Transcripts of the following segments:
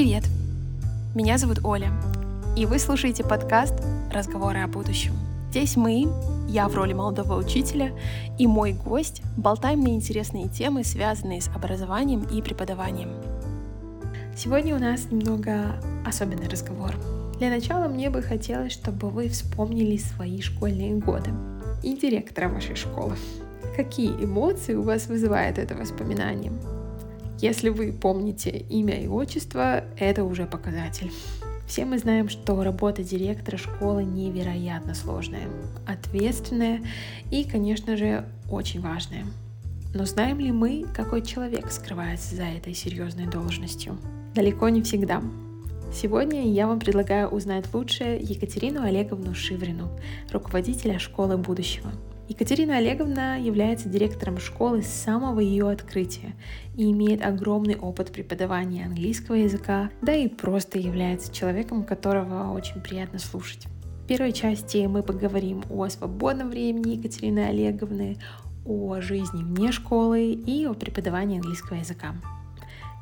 Привет! Меня зовут Оля, и вы слушаете подкаст «Разговоры о будущем». Здесь мы, я в роли молодого учителя, и мой гость болтаем на интересные темы, связанные с образованием и преподаванием. Сегодня у нас немного особенный разговор. Для начала мне бы хотелось, чтобы вы вспомнили свои школьные годы и директора вашей школы. Какие эмоции у вас вызывает это воспоминание? Если вы помните имя и отчество, это уже показатель. Все мы знаем, что работа директора школы невероятно сложная, ответственная и, конечно же, очень важная. Но знаем ли мы, какой человек скрывается за этой серьезной должностью? Далеко не всегда. Сегодня я вам предлагаю узнать лучше Екатерину Олеговну Шиврину, руководителя школы будущего – Екатерина Олеговна является директором школы с самого ее открытия и имеет огромный опыт преподавания английского языка, да и просто является человеком, которого очень приятно слушать. В первой части мы поговорим о свободном времени Екатерины Олеговны, о жизни вне школы и о преподавании английского языка.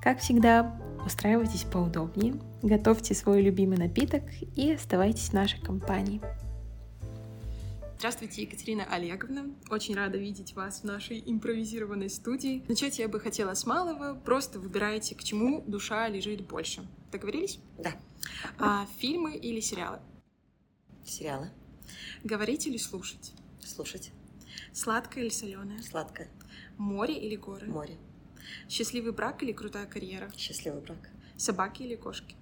Как всегда, устраивайтесь поудобнее, готовьте свой любимый напиток и оставайтесь в нашей компании. Здравствуйте, Екатерина Олеговна. Очень рада видеть вас в нашей импровизированной студии. Начать я бы хотела с малого. Просто выбирайте, к чему душа лежит больше. Договорились? Да. А, фильмы или сериалы? Сериалы. Говорить или слушать? Слушать. Сладкое или соленое? Сладкое. Море или горы? Море. Счастливый брак или крутая карьера? Счастливый брак. Собаки или кошки?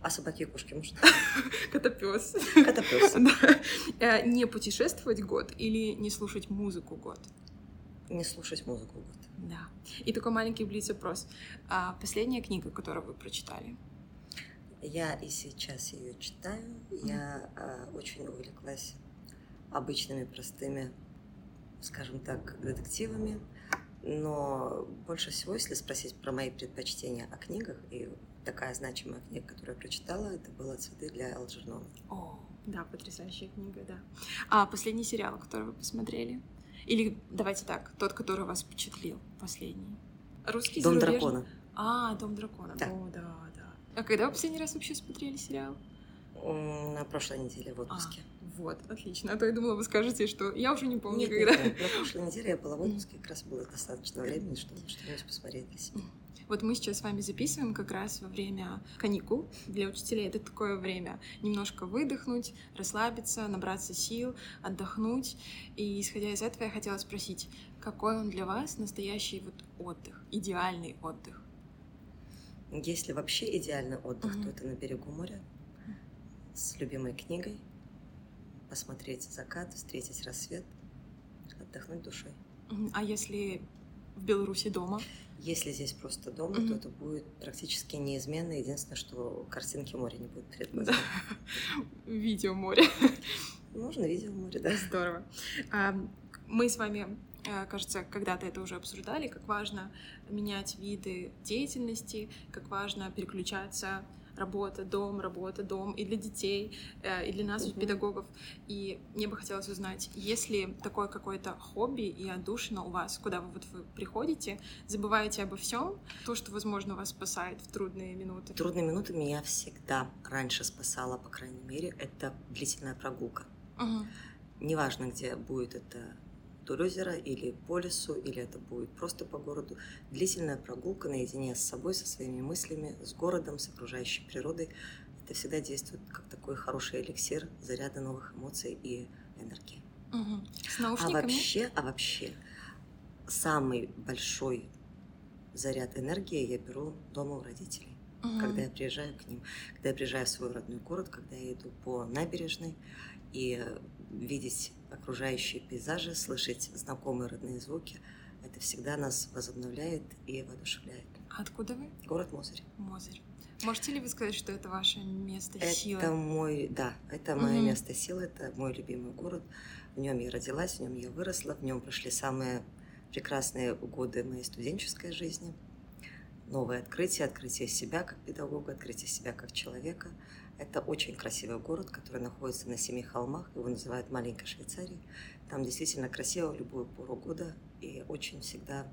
А собаки и кошки можно? Котопес. Котопес. Да. Э, не путешествовать год или не слушать музыку год? Не слушать музыку год. Да. И такой маленький блиц-опрос. А последняя книга, которую вы прочитали? Я и сейчас ее читаю. Я а, очень увлеклась обычными, простыми, скажем так, детективами. Но больше всего, если спросить про мои предпочтения о книгах и такая значимая книга, которую я прочитала, это было «Цветы для Алджернона». О, да, потрясающая книга, да. А последний сериал, который вы посмотрели? Или давайте так, тот, который вас впечатлил, последний. Русский Дом зарубежный? дракона. А, Дом дракона. Да. О, да, да. А когда вы последний раз вообще смотрели сериал? На прошлой неделе в отпуске. А, вот, отлично. А то я думала, вы скажете, что я уже не помню, нет, когда. Нет, нет. На прошлой неделе я была в отпуске, как раз было достаточно времени, чтобы что-нибудь посмотреть для себя. Вот мы сейчас с вами записываем как раз во время каникул. Для учителей это такое время немножко выдохнуть, расслабиться, набраться сил, отдохнуть. И исходя из этого я хотела спросить, какой он для вас настоящий вот отдых, идеальный отдых? Если вообще идеальный отдых, mm-hmm. то это на берегу моря с любимой книгой, посмотреть закат, встретить рассвет, отдохнуть душой. А если в Беларуси дома? Если здесь просто дома, mm-hmm. то это будет практически неизменно. Единственное, что картинки моря не будет перед глазами. Да. Видео море. Можно видео море, да. Здорово. А, мы с вами э, кажется, когда-то это уже обсуждали, как важно менять виды деятельности, как важно переключаться работа, дом, работа, дом и для детей, э, и для нас, mm-hmm. педагогов. И мне бы хотелось узнать, есть ли такое какое-то хобби и отдушина у вас, куда вы вот вы приходите, забываете обо всем, то, что, возможно, вас спасает в трудные минуты? Трудные минуты меня всегда раньше спасала, по крайней мере, это длительная прогулка. Uh-huh. Неважно, где будет это вдоль озера или по лесу, или это будет просто по городу. Длительная прогулка наедине с собой, со своими мыслями, с городом, с окружающей природой. Это всегда действует как такой хороший эликсир заряда новых эмоций и энергии. Угу. С А вообще, а вообще, самый большой заряд энергии я беру дома у родителей. Угу. Когда я приезжаю к ним, когда я приезжаю в свой родной город, когда я иду по набережной и видеть окружающие пейзажи, слышать знакомые родные звуки, это всегда нас возобновляет и воодушевляет. А откуда вы? Город Мозырь. Мозырь. Можете ли вы сказать, что это ваше место силы? Это мой, да, это мое угу. место силы, это мой любимый город. В нем я родилась, в нем я выросла, в нем прошли самые прекрасные годы моей студенческой жизни. Новое открытие, открытие себя как педагога, открытие себя как человека – это очень красивый город, который находится на семи холмах. Его называют маленькой Швейцарией. Там действительно красиво в любую пору года и очень всегда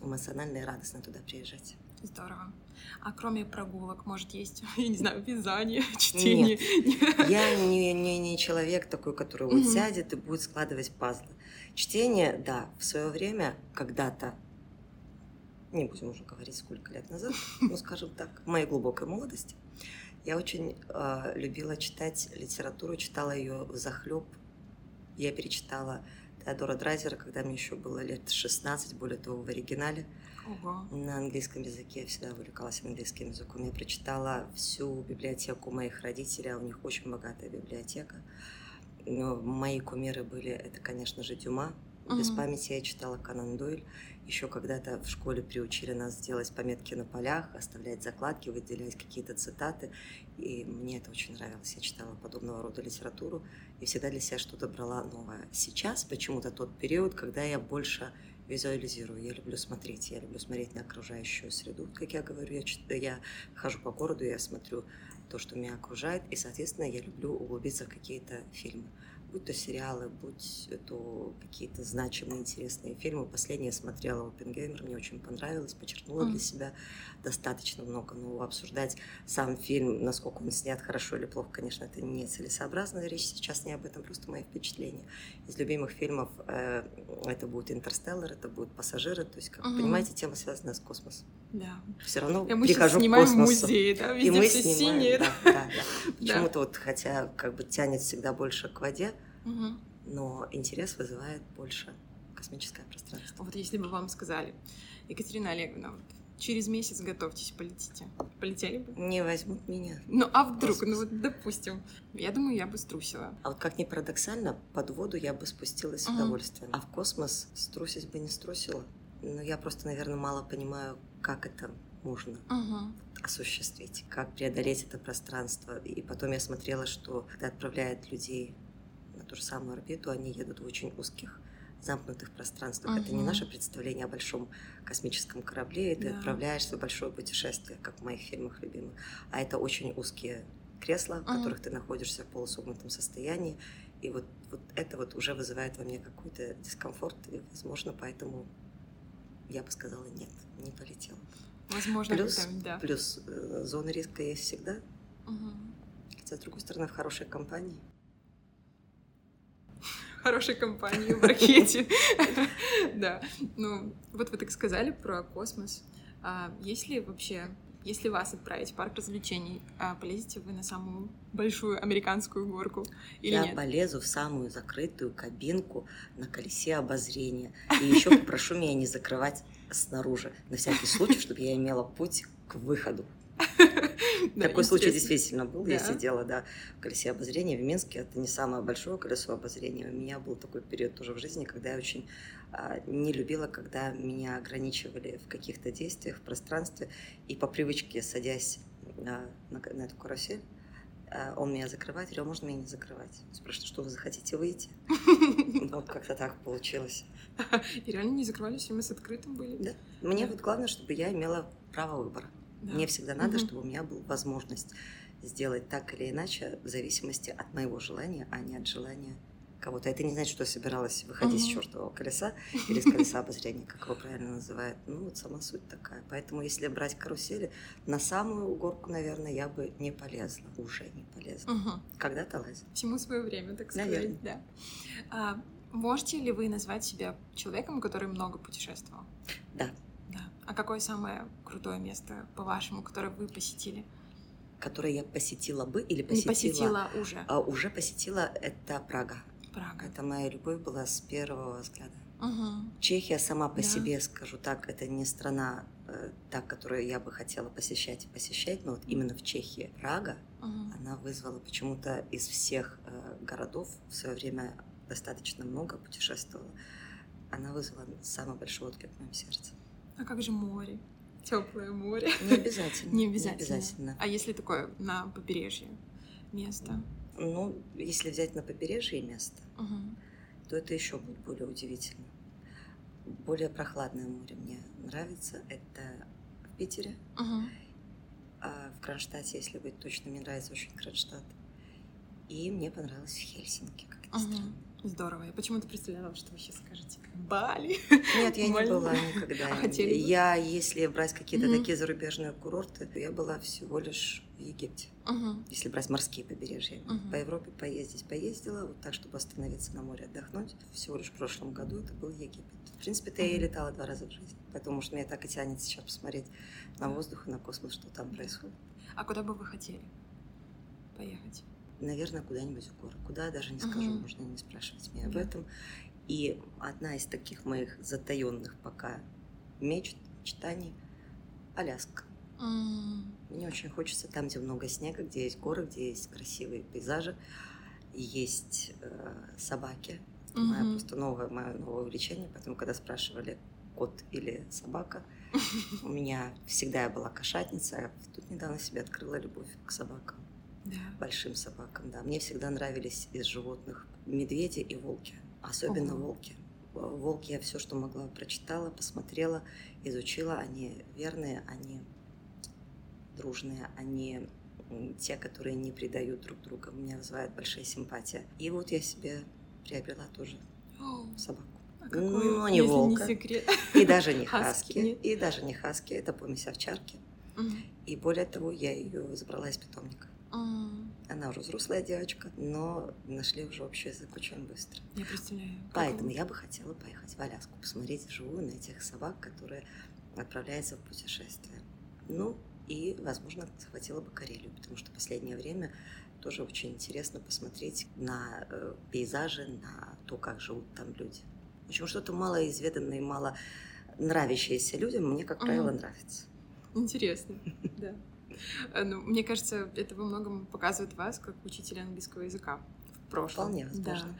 эмоционально и радостно туда приезжать. Здорово. А кроме прогулок, может, есть, я не знаю, вязание, чтение? Нет, я не, не, не человек такой, который вот сядет и будет складывать пазлы. Чтение, да, в свое время, когда-то, не будем уже говорить, сколько лет назад, ну, скажем так, в моей глубокой молодости, я очень э, любила читать литературу, читала ее в захлеб. Я перечитала Теодора Драйзера, когда мне еще было лет 16, более того, в оригинале. Ого. На английском языке я всегда увлекалась английским языком. Я прочитала всю библиотеку моих родителей, а у них очень богатая библиотека. Но мои кумиры были, это, конечно же, Дюма. Без mm памяти я читала Канан Дойль. Еще когда-то в школе приучили нас делать пометки на полях, оставлять закладки, выделять какие-то цитаты. И мне это очень нравилось. Я читала подобного рода литературу и всегда для себя что-то брала новое. Сейчас почему-то тот период, когда я больше визуализирую, я люблю смотреть, я люблю смотреть на окружающую среду. Как я говорю, я, я хожу по городу, я смотрю то, что меня окружает, и, соответственно, я люблю углубиться в какие-то фильмы будь то сериалы, будь то какие-то значимые, интересные фильмы. Последнее смотрела «Опенгеймер», мне очень понравилось, подчеркнула mm. для себя достаточно много. Но обсуждать сам фильм, насколько он снят хорошо или плохо, конечно, это не целесообразно. Речь сейчас не об этом, просто мои впечатления. Из любимых фильмов э, это будет «Интерстеллар», это будут «Пассажиры». То есть, как mm-hmm. понимаете, тема связана с космосом. Да. Все равно и мы прихожу к космосу. музей, да, везде и мы все снимаем, синие. Да, да, да. Почему-то вот, хотя как бы тянет всегда больше к воде, Угу. но интерес вызывает больше космическое пространство. Вот если бы вам сказали, Екатерина Олеговна, вот через месяц готовьтесь, полетите. Полетели бы? Не возьмут меня. Ну, а вдруг? Космос. Ну, вот, допустим. Я думаю, я бы струсила. А вот как ни парадоксально, под воду я бы спустилась с удовольствием. А в космос струсить бы не струсила. Но я просто, наверное, мало понимаю, как это можно угу. осуществить, как преодолеть это пространство. И потом я смотрела, что когда отправляют людей ту же самую орбиту, они едут в очень узких замкнутых пространствах. Угу. Это не наше представление о большом космическом корабле, и ты да. отправляешься в большое путешествие, как в моих фильмах любимых. А это очень узкие кресла, в угу. которых ты находишься в полусогнутом состоянии. И вот, вот это вот уже вызывает во мне какой-то дискомфорт, и, возможно, поэтому я бы сказала нет, не полетела. Возможно, плюс, да. плюс э, зона риска есть всегда. Угу. Хотя, с другой стороны, в хорошей компании хорошей компании в ракете. Да. Ну, вот вы так сказали про космос. А если вообще, если вас отправить в парк развлечений, а полезете вы на самую большую американскую горку или Я нет? полезу в самую закрытую кабинку на колесе обозрения. И еще попрошу меня не закрывать снаружи, на всякий случай, чтобы я имела путь к выходу. Такой случай действительно был. Я сидела, да, в колесе обозрения в Минске. Это не самое большое колесо обозрения. У меня был такой период тоже в жизни, когда я очень а, не любила, когда меня ограничивали в каких-то действиях, в пространстве. И по привычке, садясь на, на, на эту карусель, а, он меня закрывает, я говорю, можно меня не закрывать? Спрашиваю, что вы захотите выйти? Вот как-то так получилось. И реально не закрывали, все мы с открытым были? Да. Мне вот главное, чтобы я имела право выбора. Да. Мне всегда надо, угу. чтобы у меня была возможность сделать так или иначе в зависимости от моего желания, а не от желания кого-то. Это не значит, что я собиралась выходить угу. с чертового колеса или с колеса обозрения, как его правильно называют. Ну, вот сама суть такая. Поэтому, если брать карусели, на самую горку, наверное, я бы не полезла. Уже не полезла. Угу. Когда-то лазила. Всему свое время, так сказать. Наверное. Да. А, можете ли вы назвать себя человеком, который много путешествовал? Да. А какое самое крутое место, по-вашему, которое вы посетили? Которое я посетила бы или посетила? Не посетила уже. А, уже посетила, это Прага. Прага. Это моя любовь была с первого взгляда. Угу. Чехия сама по да. себе, скажу так, это не страна, э, та, которую я бы хотела посещать и посещать, но вот именно в Чехии Прага, угу. она вызвала почему-то из всех э, городов в свое время достаточно много путешествовала. Она вызвала самый большой отклик в моем сердце. А как же море? Теплое море. Не обязательно. Не обязательно. Не обязательно. А если такое на побережье место? Ну, если взять на побережье место, угу. то это еще будет более удивительно. Более прохладное море мне нравится. Это в Питере. Угу. А в Кронштадте, если быть точно, мне нравится очень Кронштадт. И мне понравилось в Хельсинки, как это угу. странно. Здорово. Я почему-то представляла, что вы сейчас скажете Бали. Нет, я не была никогда. А хотели бы? Я, если брать какие-то такие зарубежные курорты, то я была всего лишь в Египте. Если брать морские побережья. По Европе поездить поездила, вот так, чтобы остановиться на море, отдохнуть. Всего лишь в прошлом году это был Египет. В принципе-то я и летала два раза в жизни. Потому что меня так и тянет сейчас посмотреть на воздух и на космос, что там происходит. А куда бы вы хотели поехать? Наверное, куда-нибудь в горы. Куда, даже не скажу, Мгм. можно не спрашивать меня об Да. этом. И одна из таких моих затаенных пока мечт, мечтаний – Аляска. М, Мне очень хочется там, где много снега, где есть горы, где есть красивые пейзажи, есть э, собаки. Это Мое Мгм. просто новое, мое новое увлечение. Поэтому, когда спрашивали, кот или собака, у меня всегда я была кошатница. а Тут недавно себе открыла любовь к собакам, Да. большим собакам. Да, мне всегда нравились из животных медведи и волки, особенно Ого. волки. В- Волки я все, что могла, прочитала, посмотрела, изучила. Они верные, они дружные, они те, которые не предают друг друга. Меня вызывает большая симпатия. И вот я себе приобрела тоже собаку. а какой, Ну, не волка. не секрет? И даже не Хаски, хаски. нет? И даже не хаски. Это помесь овчарки. Мгм. И более того, я ее забрала из питомника. М, Она уже взрослая девочка, но нашли уже общий язык очень быстро. Я представляю. Поэтому я бы хотела поехать в Аляску, посмотреть вживую на этих собак, которые отправляются в путешествие. Ну, и, возможно, захватила бы Карелию, потому что в последнее время тоже очень интересно посмотреть на э, пейзажи, на то, как живут там люди. В общем, что-то малоизведанное и мало нравящееся людям мне, как правило, нравится. Интересно, да. Э, Ну, мне кажется, это во многом показывает вас как учителя английского языка в прошлом. Вполне возможно.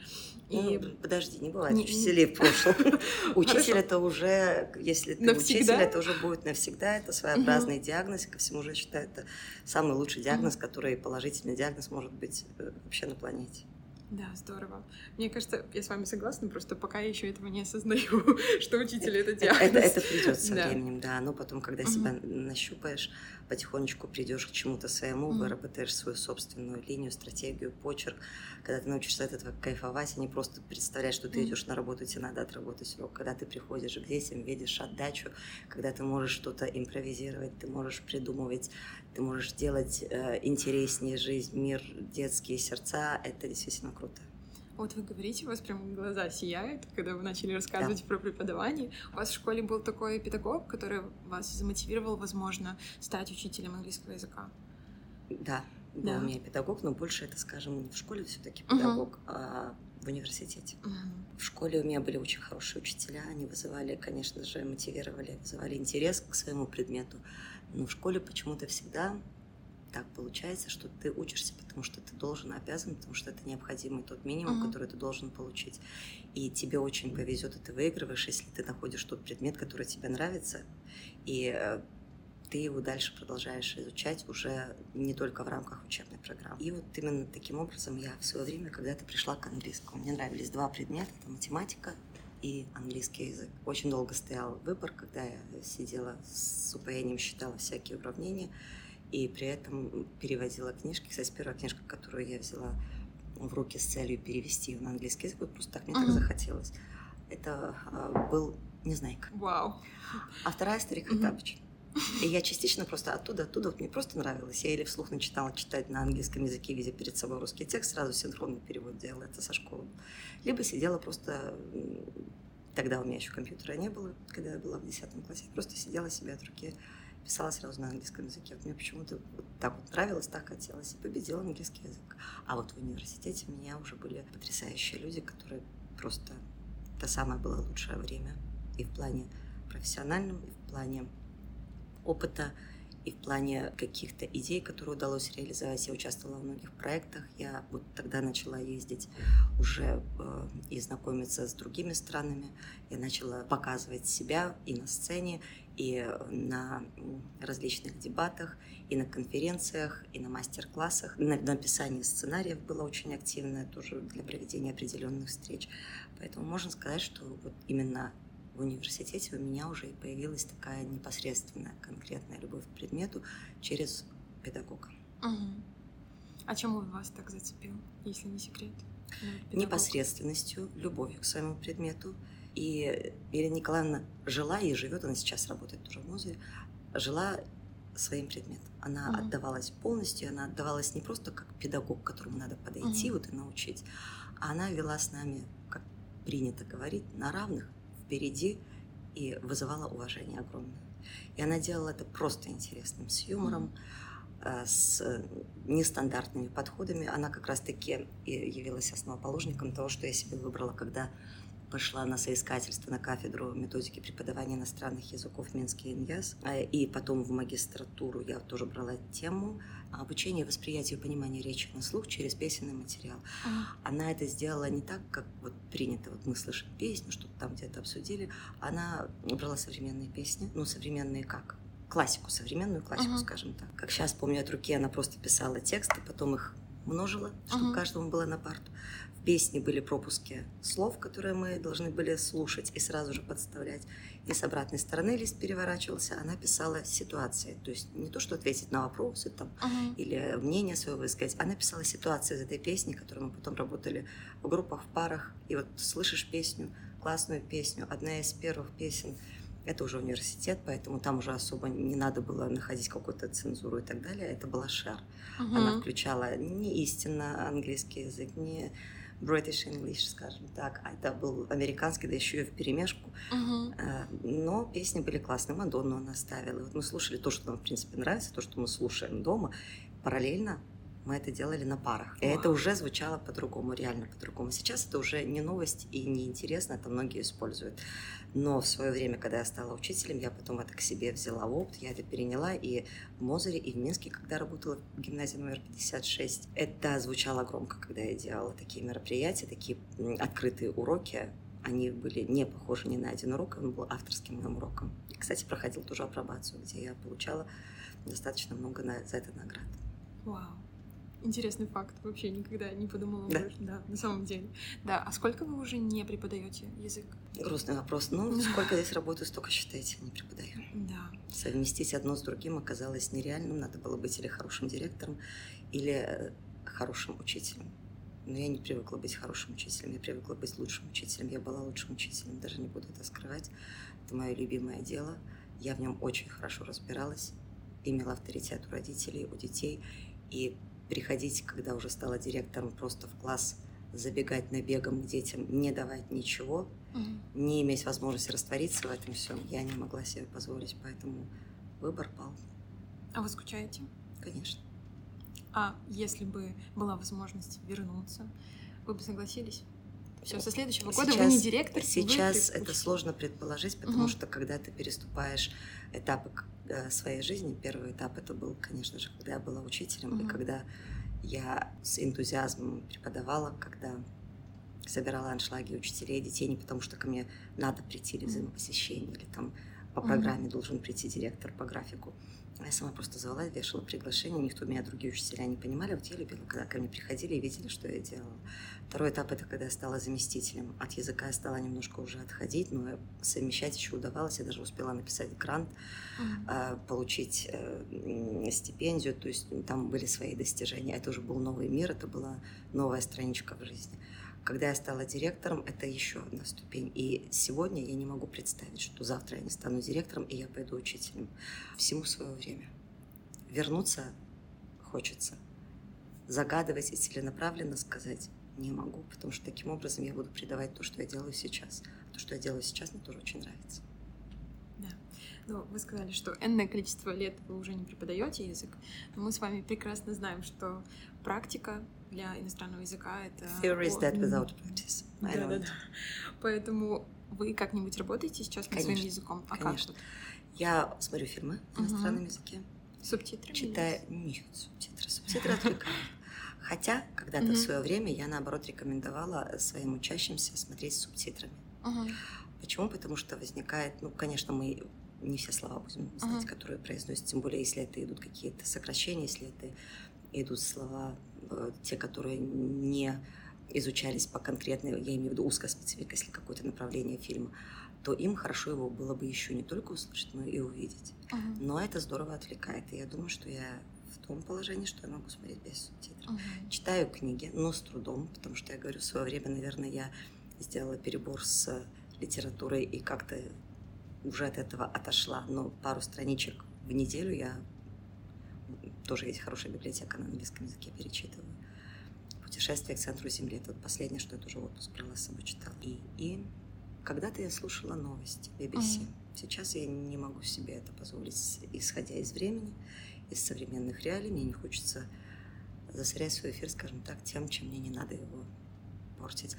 Да. И Ну, подожди, не бывает Не- учителей в прошлом. Учитель это уже, если ты учитель, это уже будет навсегда. Это своеобразный диагноз. Ко всему же считаю, это самый лучший диагноз, который положительный диагноз может быть э, вообще на планете. Да, здорово. Мне кажется, я с вами согласна, просто пока я еще этого не осознаю, что учитель это диагноз. это, это придет со Да. временем, да. Но потом, когда Мгм. себя нащупаешь, потихонечку придешь к чему-то своему, Мгм. выработаешь свою собственную линию, стратегию, почерк. Когда ты научишься от этого кайфовать, а не просто представлять, что ты Мгм. идешь на работу, тебе надо отработать срок. Когда ты приходишь к детям, видишь отдачу, когда ты можешь что-то импровизировать, ты можешь придумывать, ты можешь делать э, интереснее жизнь, мир, детские сердца, это действительно круто. Вот вы говорите, у вас прям глаза сияют, когда вы начали рассказывать про преподавание. У вас в школе был такой педагог, который вас замотивировал, возможно, стать учителем английского языка. Да, был Да. у меня педагог, но больше это, скажем, не в школе все-таки педагог, а в университете. Мгм. В школе у меня были очень хорошие учителя, они вызывали, конечно же, мотивировали, вызывали интерес к своему предмету. Но в школе почему-то всегда так получается, что ты учишься, потому что ты должен, обязан, потому что это необходимый тот минимум, Мгм. который ты должен получить. И тебе очень повезет, и ты выигрываешь, если ты находишь тот предмет, который тебе нравится, и э, ты его дальше продолжаешь изучать уже не только в рамках учебной программы. И вот именно таким образом я в свое время когда-то пришла к английскому. Мне нравились два предмета, это математика и английский язык. Очень долго стоял выбор, когда я сидела с упоением, считала всякие уравнения, и при этом переводила книжки. Кстати, первая книжка, которую я взяла в руки с целью перевести ее на английский язык, вот просто так мне так Мгм. захотелось. Это а, был Незнайка. Вау. А вторая Старик. Хоттабыч. И я частично просто оттуда, оттуда вот мне просто нравилось. Я или вслух начинала читать на английском языке, видя перед собой русский текст, сразу синхронный перевод делала, это со школы. Либо сидела просто... Тогда у меня еще компьютера не было, когда я была в 10 классе. Просто сидела себе от руки, писала сразу на английском языке. Вот мне почему-то вот так вот нравилось, так хотелось, и победила английский язык. А вот в университете у меня уже были потрясающие люди, которые просто... Это самое было лучшее время и в плане профессиональном, и в плане опыта, и в плане каких-то идей, которые удалось реализовать. Я участвовала в многих проектах. Я вот тогда начала ездить уже э, и знакомиться с другими странами. Я начала показывать себя и на сцене, и на различных дебатах, и на конференциях, и на мастер-классах. На написании сценариев было очень активное тоже для проведения определенных встреч. Поэтому можно сказать, что вот именно в университете у меня уже и появилась такая непосредственная, конкретная любовь к предмету через педагога. Мгм. А чем он вас так зацепил, если не секрет? Ну, непосредственностью, любовью к своему предмету. И Елена Николаевна жила и живет, она сейчас работает тоже в музее, жила своим предметом. Она mm-hmm. отдавалась полностью, она отдавалась не просто как педагог, к которому надо подойти mm-hmm. вот и научить, а она вела с нами, как принято говорить, на равных, впереди и вызывала уважение огромное. И она делала это просто интересным, с юмором, mm-hmm. с нестандартными подходами. Она как раз-таки и явилась основоположником того, что я себе выбрала, когда пошла на соискательство на кафедру методики преподавания иностранных языков Минский ИНЯС. А, и потом в магистратуру я тоже брала тему обучения восприятию и понимания речи на слух через песенный материал. Она это сделала не так, как вот принято. Вот мы слышим песню, что-то там где-то обсудили. Она брала современные песни. Ну, современные как? Классику, современную классику, uh-huh. скажем так. Как сейчас помню от руки, она просто писала тексты, потом их множила, чтобы uh-huh. каждому было на парту песни были пропуски слов, которые мы должны были слушать и сразу же подставлять. И с обратной стороны лист переворачивался, она писала ситуации. То есть не то, что ответить на вопросы там, uh-huh. или мнение свое высказать, она писала ситуации из этой песни, которую мы потом работали в группах, в парах. И вот слышишь песню, классную песню, одна из первых песен, это уже университет, поэтому там уже особо не надо было находить какую-то цензуру и так далее. Это была Шер. Uh-huh. Она включала не истинно английский язык, не British English, скажем так. А это был американский, да еще и в перемешку. Uh-huh. Но песни были классные. Мадонну она ставила. Вот мы слушали то, что нам, в принципе, нравится, то, что мы слушаем дома. Параллельно мы это делали на парах. И это уже звучало по-другому, реально по-другому. Сейчас это уже не новость и не интересно, это многие используют. Но в свое время, когда я стала учителем, я потом это к себе взяла в опыт, я это переняла и в Мозере, и в Минске, когда работала в гимназии номер 56. Это звучало громко, когда я делала такие мероприятия, такие открытые уроки. Они были не похожи ни на один урок, он был авторским моим уроком. И, кстати, проходил тоже апробацию, где я получала достаточно много на, за это наград. Вау. Интересный факт. Вообще никогда не подумала да. больше. Да, на самом деле. Да. А сколько вы уже не преподаете язык? Грустный вопрос. Ну, сколько здесь работаю, столько, считаете, не преподаю. Да. Совместить одно с другим оказалось нереальным. Надо было быть или хорошим директором, или э, хорошим учителем. Но я не привыкла быть хорошим учителем, я привыкла быть лучшим учителем. Я была лучшим учителем, даже не буду это скрывать. Это мое любимое дело. Я в нем очень хорошо разбиралась, имела авторитет у родителей, у детей. И приходить, когда уже стала директором, просто в класс забегать набегом к детям, не давать ничего, угу. не иметь возможности раствориться в этом всем, я не могла себе позволить, поэтому выбор пал. А вы скучаете? Конечно. А если бы была возможность вернуться, вы бы согласились? Все, со следующего года сейчас, вы не директор. Сейчас это сложно предположить, потому угу. что когда ты переступаешь этапы своей жизни. Первый этап это был, конечно же, когда я была учителем, mm-hmm. и когда я с энтузиазмом преподавала, когда собирала аншлаги учителей и детей не потому, что ко мне надо прийти или взаимопосещение, или там по программе должен прийти директор по графику. Я сама просто звала, вешала приглашение, никто меня, другие учителя не понимали. Вот я любила, когда ко мне приходили и видели, что я делала. Второй этап – это когда я стала заместителем. От языка я стала немножко уже отходить, но совмещать еще удавалось. Я даже успела написать грант, mm-hmm. получить э, стипендию, то есть там были свои достижения. Это уже был новый мир, это была новая страничка в жизни. Когда я стала директором, это еще одна ступень. И сегодня я не могу представить, что завтра я не стану директором, и я пойду учителем. Всему свое время. Вернуться хочется. Загадывать и целенаправленно сказать не могу, потому что таким образом я буду придавать то, что я делаю сейчас. То, что я делаю сейчас, мне тоже очень нравится. Ну, вы сказали, что энное количество лет вы уже не преподаете язык, но мы с вами прекрасно знаем, что практика для иностранного языка это... Theory is dead without practice. Да, да, да. Поэтому вы как-нибудь работаете сейчас над своим языком? А Конечно. как? Я смотрю фильмы на иностранном угу. языке. Субтитры? Читаю... Нет, субтитры. Субтитры отвлекают. Хотя когда-то в свое время я, наоборот, рекомендовала своим учащимся смотреть с субтитрами. Почему? Потому что возникает, ну, конечно, мы не все слова будем знать, uh-huh. которые произносят, тем более, если это идут какие-то сокращения, если это идут слова, э, те, которые не изучались по конкретной, я имею в виду узкая специфика, если какое-то направление фильма, то им хорошо его было бы еще не только услышать, но и увидеть. Uh-huh. Но это здорово отвлекает. И я думаю, что я в том положении, что я могу смотреть без субтитров. Мгм. Читаю книги, но с трудом, потому что я говорю, в свое время, наверное, я сделала перебор с литературой и как-то уже от этого отошла. Но пару страничек в неделю я тоже есть хорошая библиотека на английском языке, перечитываю. Путешествие к центру Земли. Это вот последнее, что я тоже отпуск брала с собой читала. И, и когда-то я слушала новости BBC. Мгм. Сейчас я не могу себе это позволить, исходя из времени, из современных реалий. Мне не хочется засорять свой эфир, скажем так, тем, чем мне не надо его портить.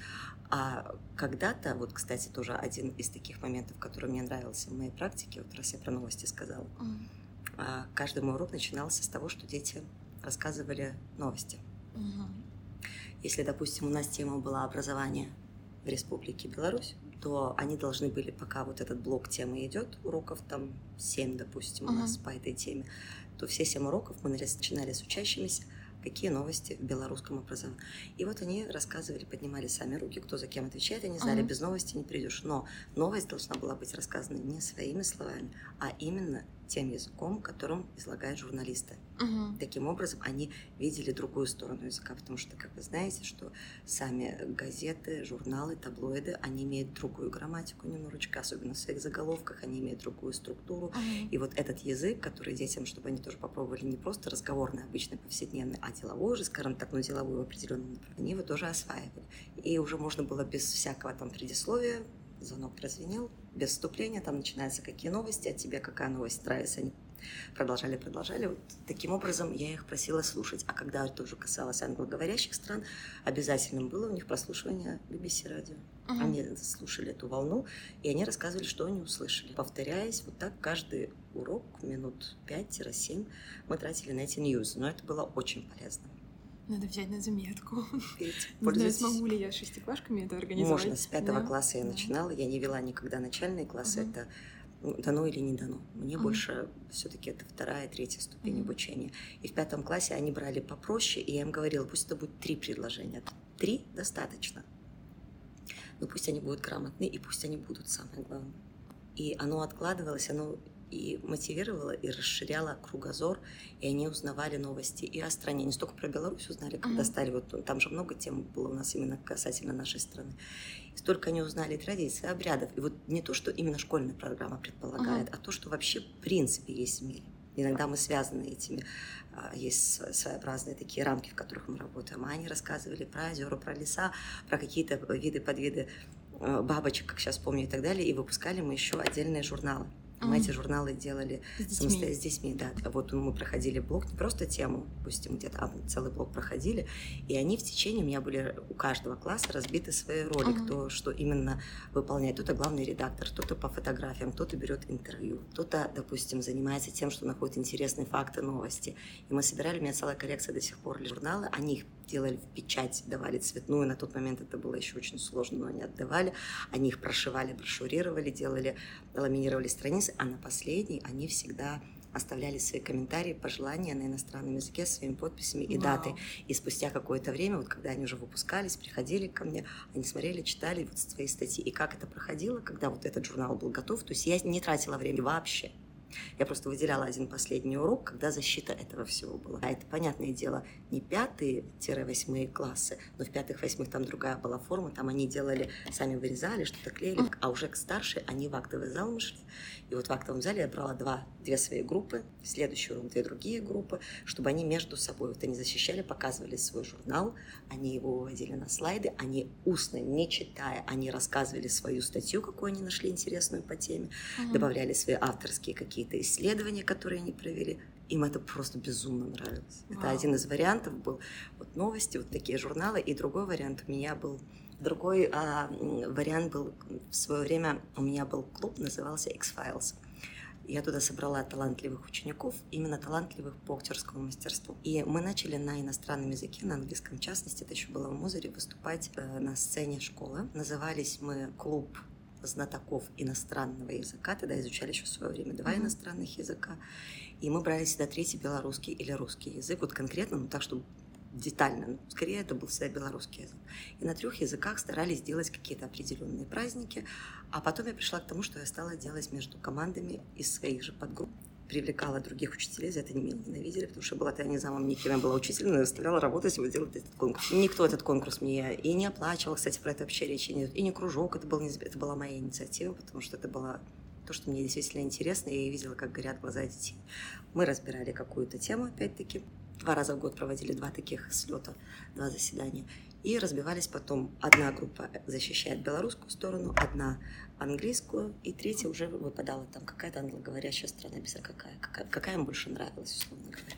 А когда-то, вот, кстати, тоже один из таких моментов, который мне нравился в моей практике, вот раз я про новости сказала, а, каждый мой урок начинался с того, что дети рассказывали новости. Мгм. Если, допустим, у нас тема была образование в Республике Беларусь, то они должны были, пока вот этот блок темы идет, уроков там 7, допустим, у нас Мгм. по этой теме, то все 7 уроков мы начинали с учащимися, какие новости в белорусском образовании. И вот они рассказывали, поднимали сами руки, кто за кем отвечает, они знали, Мгм. без новости не придешь. Но новость должна была быть рассказана не своими словами, а именно тем языком, которым излагают журналисты. Мгм. Таким образом, они видели другую сторону языка, потому что, как вы знаете, что сами газеты, журналы, таблоиды, они имеют другую грамматику немножечко, особенно в своих заголовках, они имеют другую структуру. Мгм. И вот этот язык, который детям, чтобы они тоже попробовали не просто разговорный, обычный, повседневный, а деловой уже, скажем так, но деловой в определенном направлении, его тоже осваивали. И уже можно было без всякого там предисловия, звонок прозвенел, без вступления, там начинаются какие новости, от тебя какая новость нравится, они продолжали, продолжали. Вот таким образом я их просила слушать. А когда это уже касалось англоговорящих стран, обязательным было у них прослушивание BBC радио. Мгм. Они слушали эту волну, и они рассказывали, что они услышали. Повторяясь, вот так каждый урок, минут 5-7, мы тратили на эти ньюз. Но это было очень полезно. Надо взять на заметку. Видите, Не знаю, смогу ли я шестиклашками это организовать. Можно, с пятого Да. класса я начинала, я не вела никогда начальные классы, Мгм. это ну, дано или не дано. Мне Мгм. больше все-таки это вторая, третья ступень Мгм. обучения. И в пятом классе они брали попроще, и я им говорила, пусть это будет три предложения. Три достаточно. Но пусть они будут грамотны, и пусть они будут самое главное. И оно откладывалось, оно и мотивировало, и расширяло кругозор, и они узнавали новости и о стране. Не столько про Беларусь узнали, когда Мгм. стали, вот ну, там же много тем было у нас именно касательно нашей страны. И столько они узнали традиций, обрядов. И вот не то, что именно школьная программа предполагает, а то, что вообще в принципе есть в мире. Иногда мы связаны этими, а, есть сво- своеобразные такие рамки, в которых мы работаем. А они рассказывали про озера, про леса, про какие-то виды, подвиды э, бабочек, как сейчас помню, и так далее. И выпускали мы еще отдельные журналы. Мы эти журналы делали С детьми. с детьми, да. Вот мы проходили блок, не просто тему, допустим, где-то, а целый блок проходили, и они в течение, у меня были у каждого класса разбиты свои роли, Мгм. кто что именно выполняет. Кто-то главный редактор, кто-то по фотографиям, кто-то берет интервью, кто-то, допустим, занимается тем, что находит интересные факты, новости. И мы собирали, у меня целая коллекция до сих пор журналы, они их делали в печать, давали цветную, на тот момент это было еще очень сложно, но они отдавали, они их прошивали, брошюрировали, делали, ламинировали страницы, а на последней они всегда оставляли свои комментарии, пожелания на иностранном языке с своими подписями и Вау. датой. И спустя какое-то время, вот когда они уже выпускались, приходили ко мне, они смотрели, читали вот свои статьи. И как это проходило, когда вот этот журнал был готов, то есть я не тратила время вообще. Я просто выделяла один последний урок, когда защита этого всего была. А это, понятное дело, не пятые-восьмые классы, но в пятых-восьмых там другая была форма, там они делали, сами вырезали, что-то клеили, а уже к старшей они в актовый зал мы шли. И вот в актовом зале я брала два, две свои группы, в следующий урок две другие группы, чтобы они между собой, вот они защищали, показывали свой журнал, они его выводили на слайды, они устно, не читая, они рассказывали свою статью, какую они нашли интересную по теме, Мгм. добавляли свои авторские какие-то исследования, которые они провели. Им это просто безумно нравилось. Это Вау. один из вариантов был. Вот новости, вот такие журналы. И другой вариант у меня был... Другой а, вариант был в свое время у меня был клуб, назывался X-Files. Я туда собрала талантливых учеников, именно талантливых по актерскому мастерству. И мы начали на иностранном языке, на английском в частности, это еще было в Мозере, выступать э, на сцене школы. Назывались мы «Клуб знатоков иностранного языка». Тогда изучали еще в свое время два Мгм. иностранных языка. И мы брали всегда третий белорусский или русский язык, вот конкретно, ну так, чтобы детально, ну, скорее это был всегда белорусский язык. И на трех языках старались делать какие-то определенные праздники, а потом я пришла к тому, что я стала делать между командами из своих же подгрупп привлекала других учителей, за это не меня ненавидели, потому что была-то я не замом никем, была учителем, но заставляла работать и делать этот конкурс. Никто этот конкурс мне и не оплачивал, кстати, про это вообще речи нет. И не кружок, это, был, это была моя инициатива, потому что это была то, что мне действительно интересно, и я видела, как горят глаза детей. Мы разбирали какую-то тему, опять-таки, два раза в год проводили два таких слета, два заседания. И разбивались потом. Одна группа защищает белорусскую сторону, одна английскую, и третья уже выпадала там какая-то англоговорящая страна, без какая, какая, какая им больше нравилась, условно говоря.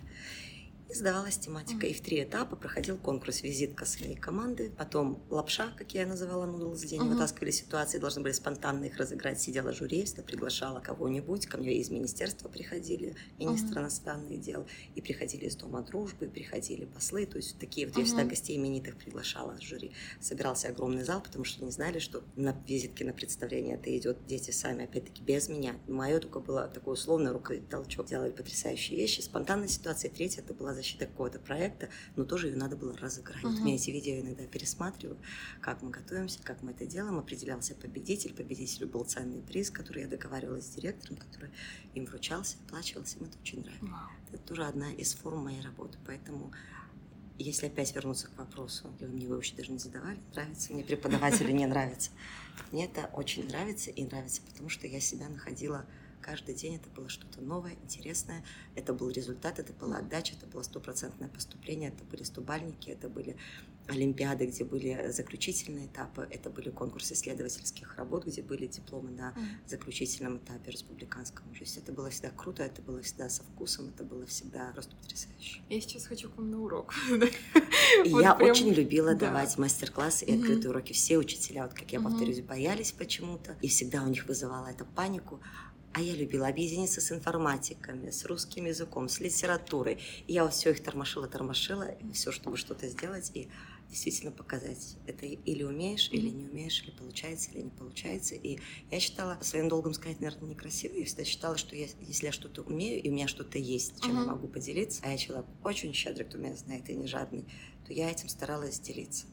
И сдавалась тематика. И в три этапа проходил конкурс визитка своей команды, потом лапша, как я называла, нудлс день, uh-huh. вытаскивали ситуации, должны были спонтанно их разыграть. Сидела жюри, если приглашала кого-нибудь, ко мне из министерства приходили, министр иностранных дел, и приходили из Дома дружбы, приходили послы, то есть такие вот я всегда гостей именитых приглашала в жюри. Собирался огромный зал, потому что не знали, что на визитке, на представление это идет дети сами, опять-таки без меня. Мое только было такое условное рукой толчок. Делали потрясающие вещи. Спонтанная ситуация. Третья это была защита какого-то проекта, но тоже ее надо было разыграть. Uh-huh. Вот я эти видео иногда пересматриваю, как мы готовимся, как мы это делаем. Определялся победитель, победителю был ценный приз, который я договаривалась с директором, который им вручался, оплачивался, им это очень нравится. Это тоже одна из форм моей работы, поэтому если опять вернуться к вопросу, и вы мне его вообще даже не задавали, нравится мне преподаватель или не нравится. Мне это очень нравится и нравится, потому что я себя находила Каждый день это было что-то новое, интересное. Это был результат, это была отдача, это было стопроцентное поступление, это были стубальники, это были олимпиады, где были заключительные этапы, это были конкурсы исследовательских работ, где были дипломы на заключительном этапе республиканском. То есть это было всегда круто, это было всегда со вкусом, это было всегда просто потрясающе. Я сейчас хочу к вам на урок. Я очень любила давать мастер-классы и открытые уроки. Все учителя, вот как я повторюсь, боялись почему-то, и всегда у них вызывала это панику. А я любила объединиться с информатиками, с русским языком, с литературой. И я все их тормошила, тормошила, все, чтобы что-то сделать и действительно показать. Это или умеешь, или не умеешь, или получается, или не получается. И я считала своим долгом сказать, наверное, некрасиво. Я всегда считала, что я, если я что-то умею, и у меня что-то есть, чем uh-huh. я могу поделиться, а я человек очень щедрый, кто меня знает, и не жадный, то я этим старалась делиться.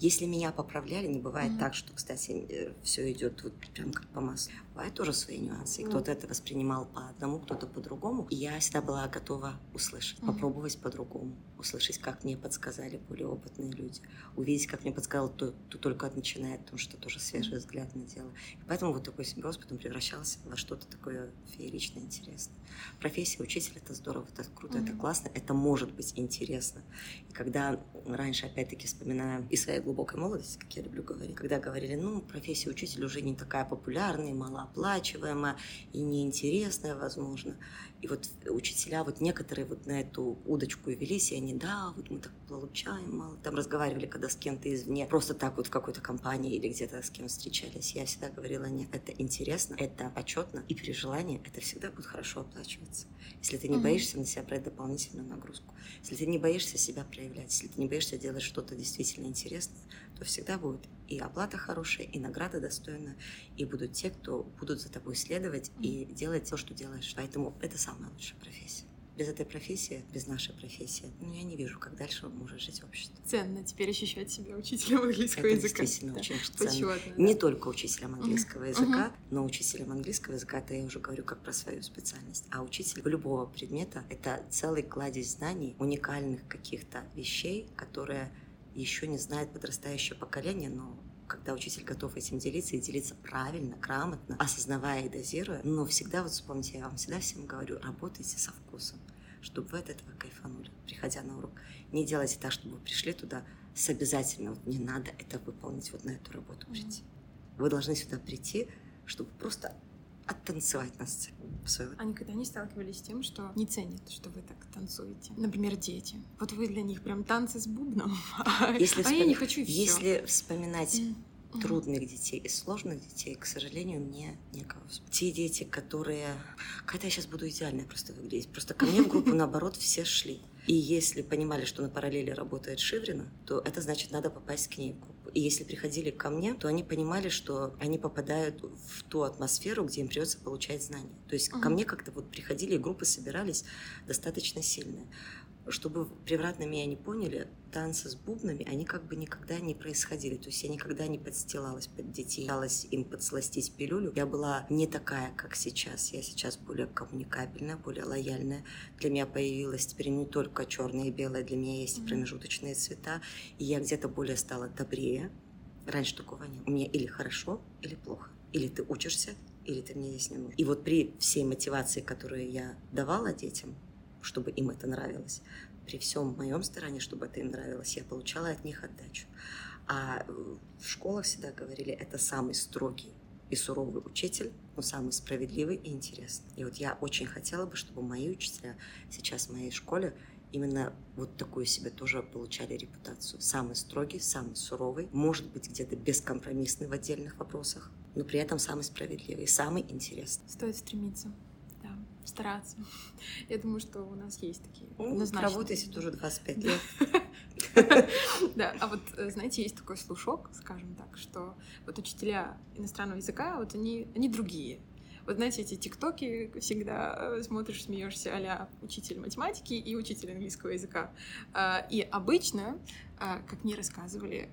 Если меня поправляли, не бывает mm-hmm. так, что, кстати, э, все идет вот прям как по маслу. Бывают тоже свои нюансы. Mm-hmm. Кто-то это воспринимал по одному, кто-то по-другому. И я всегда была готова услышать, mm-hmm. попробовать по-другому, услышать, как мне подсказали более опытные люди, увидеть, как мне подсказал тот, кто только начинает, потому что тоже свежий взгляд на дело. И поэтому вот такой симбиоз потом превращался во что-то такое фееричное, интересное. Профессия учителя это здорово, это круто, mm-hmm. это классно, это может быть интересно. И когда раньше, опять-таки, вспоминаю из своей глубокой молодости, как я люблю говорить, когда говорили, ну, профессия учителя уже не такая популярная, малооплачиваемая и неинтересная, возможно. И вот учителя, вот некоторые вот на эту удочку и велись, и они, да, вот мы так получаем мало. Там разговаривали, когда с кем-то извне, просто так вот в какой-то компании или где-то с кем встречались. Я всегда говорила, нет, это интересно, это почетно, и при желании это всегда будет хорошо оплачиваться. Если ты не mm-hmm. боишься на себя брать дополнительную нагрузку, если ты не боишься себя проявлять, если ты не боишься делать что-то действительно интересное, то всегда будет и оплата хорошая, и награда достойная, и будут те, кто будут за тобой следовать и делать то, что делаешь. Поэтому это самая лучшая профессия. Без этой профессии, без нашей профессии, ну, я не вижу, как дальше может жить общество. Ценно теперь ощущать себя учителем английского это языка. действительно да. очень ценно. Почетно, да. Не только учителем английского uh-huh. языка, uh-huh. но учителем английского языка, это я уже говорю как про свою специальность. А учитель любого предмета — это целый кладезь знаний, уникальных каких-то вещей, которые еще не знает подрастающее поколение, но когда учитель готов этим делиться и делиться правильно, грамотно, осознавая и дозируя, но всегда, вот вспомните, я вам всегда всем говорю, работайте со вкусом, чтобы вы от этого кайфанули, приходя на урок. Не делайте так, чтобы вы пришли туда с обязательно, вот не надо это выполнить, вот на эту работу прийти. Вы должны сюда прийти, чтобы просто оттанцевать на сцене. Своего. А никогда не сталкивались с тем, что не ценят, что вы так танцуете? Например, дети. Вот вы для них прям танцы с бубном, если а вспом... я не хочу и Если вспоминать mm. трудных детей и сложных детей, к сожалению, мне некого. Те дети, которые... Когда я сейчас буду идеально просто выглядеть. Просто ко мне в группу, наоборот, все шли. И если понимали, что на параллели работает Шиврина, то это значит, надо попасть к ней в группу. И если приходили ко мне, то они понимали, что они попадают в ту атмосферу, где им придется получать знания. То есть uh-huh. ко мне как-то вот приходили, группы собирались достаточно сильные. Чтобы превратно меня не поняли, танцы с бубнами, они как бы никогда не происходили. То есть я никогда не подстилалась под детей, пыталась им подсластить пилюлю. Я была не такая, как сейчас. Я сейчас более коммуникабельная, более лояльная. Для меня появилась теперь не только черное и белое, для меня есть mm-hmm. промежуточные цвета. И я где-то более стала добрее. Раньше такого не было. У меня или хорошо, или плохо. Или ты учишься, или ты мне здесь не нужен. И вот при всей мотивации, которую я давала детям, чтобы им это нравилось. При всем моем старании, чтобы это им нравилось, я получала от них отдачу. А в школах всегда говорили, это самый строгий и суровый учитель, но самый справедливый и интересный. И вот я очень хотела бы, чтобы мои учителя сейчас в моей школе именно вот такую себе тоже получали репутацию. Самый строгий, самый суровый, может быть, где-то бескомпромиссный в отдельных вопросах, но при этом самый справедливый, самый интересный. Стоит стремиться стараться. Я думаю, что у нас есть такие ну, Работаете тоже 25 лет. Да, а вот, э, знаете, есть такой слушок, скажем так, что вот учителя иностранного языка, вот они, они другие. Вот знаете, эти тиктоки всегда э, смотришь, смеешься а учитель математики и учитель английского языка. А, и обычно, а, как мне рассказывали,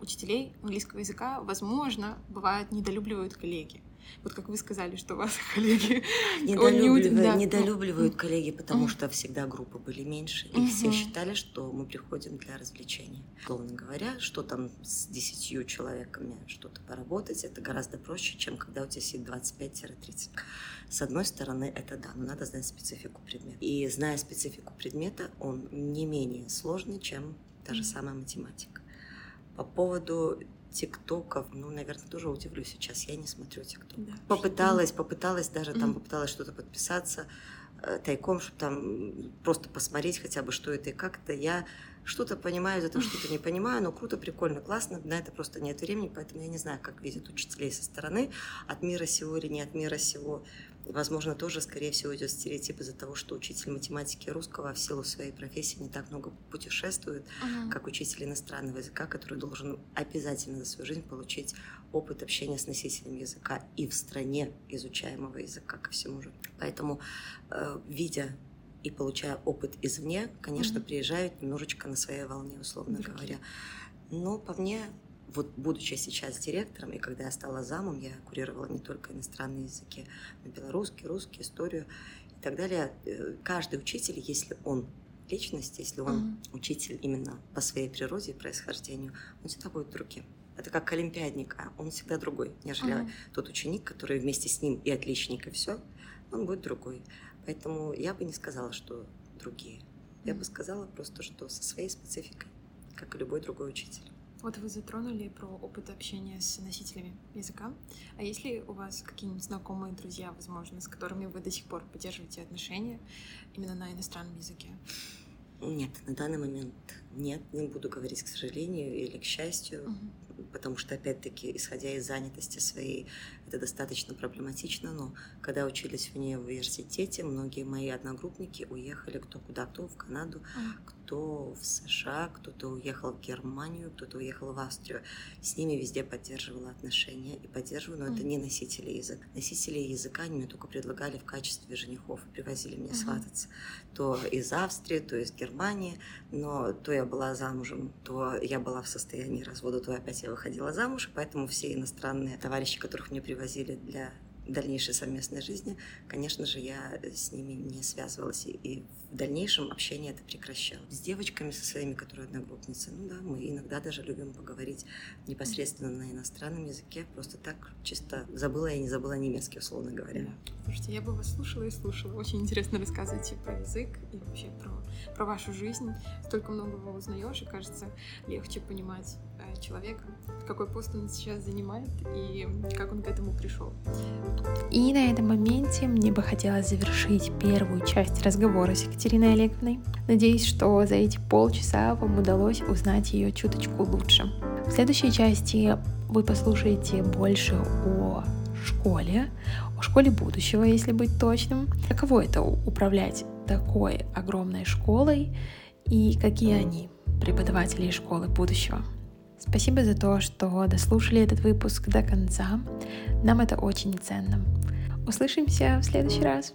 учителей английского языка, возможно, бывает недолюбливают коллеги. Вот как вы сказали, что вас коллеги... Недолюбливают, не... да. недолюбливают коллеги, потому что всегда группы были меньше, и все считали, что мы приходим для развлечения. Словно говоря, что там с десятью человеками что-то поработать, это гораздо проще, чем когда у тебя сидит 25-30. С одной стороны, это да, но надо знать специфику предмета. И зная специфику предмета, он не менее сложный, чем та же самая математика. По поводу тиктоков, ну, наверное, тоже удивлюсь сейчас, я не смотрю тикток. Да, попыталась, попыталась даже mm-hmm. там, попыталась что-то подписаться э, тайком, чтобы там просто посмотреть хотя бы, что это и как это. Я что-то понимаю, за то что-то не понимаю, но круто, прикольно, классно, на это просто нет времени, поэтому я не знаю, как видят учителей со стороны, от мира сего или не от мира сего. Возможно, тоже, скорее всего, идет стереотип из-за того, что учитель математики русского в силу своей профессии не так много путешествует, uh-huh. как учитель иностранного языка, который должен обязательно за свою жизнь получить опыт общения с носителем языка и в стране изучаемого языка ко всему же. Поэтому, э, видя и получая опыт извне, конечно, uh-huh. приезжают немножечко на своей волне, условно Другие. говоря. Но по мне вот будучи сейчас директором, и когда я стала замом, я курировала не только иностранные языки, но белорусский, русский, историю и так далее. Э, каждый учитель, если он личность, если он mm-hmm. учитель именно по своей природе и происхождению, он всегда будет другим. Это как олимпиадник, а он всегда другой, нежели mm-hmm. тот ученик, который вместе с ним и отличник, и все, он будет другой. Поэтому я бы не сказала, что другие. Я бы сказала просто, что со своей спецификой, как и любой другой учитель. Вот вы затронули про опыт общения с носителями языка. А есть ли у вас какие-нибудь знакомые друзья, возможно, с которыми вы до сих пор поддерживаете отношения именно на иностранном языке? Нет, на данный момент нет, не буду говорить к сожалению или к счастью, угу. потому что, опять-таки, исходя из занятости своей, это достаточно проблематично, но когда учились в университете, многие мои одногруппники уехали кто куда, кто в Канаду, кто в США, кто-то уехал в Германию, кто-то уехал в Австрию. С ними везде поддерживала отношения и поддерживаю, но mm-hmm. это не носители языка. Носители языка они мне только предлагали в качестве женихов, привозили меня mm-hmm. свататься. То из Австрии, то из Германии, но то я была замужем, то я была в состоянии развода, то опять я выходила замуж, поэтому все иностранные товарищи, которых мне привозили для дальнейшей совместной жизни, конечно же, я с ними не связывалась. И в дальнейшем общение это прекращалось. С девочками, со своими, которые одногруппницы, ну да, мы иногда даже любим поговорить непосредственно на иностранном языке, просто так, чисто забыла я не забыла немецкий, условно говоря. Слушайте, я бы вас слушала и слушала. Очень интересно рассказывать про язык и вообще про, про вашу жизнь. Столько многого узнаешь, и кажется, легче понимать человека, какой пост он сейчас занимает и как он к этому пришел. И на этом моменте мне бы хотелось завершить первую часть разговора с Екатериной Олеговной. Надеюсь, что за эти полчаса вам удалось узнать ее чуточку лучше. В следующей части вы послушаете больше о школе, о школе будущего, если быть точным. Каково это управлять такой огромной школой и какие они, преподаватели школы будущего. Спасибо за то, что дослушали этот выпуск до конца. Нам это очень ценно. Услышимся в следующий раз.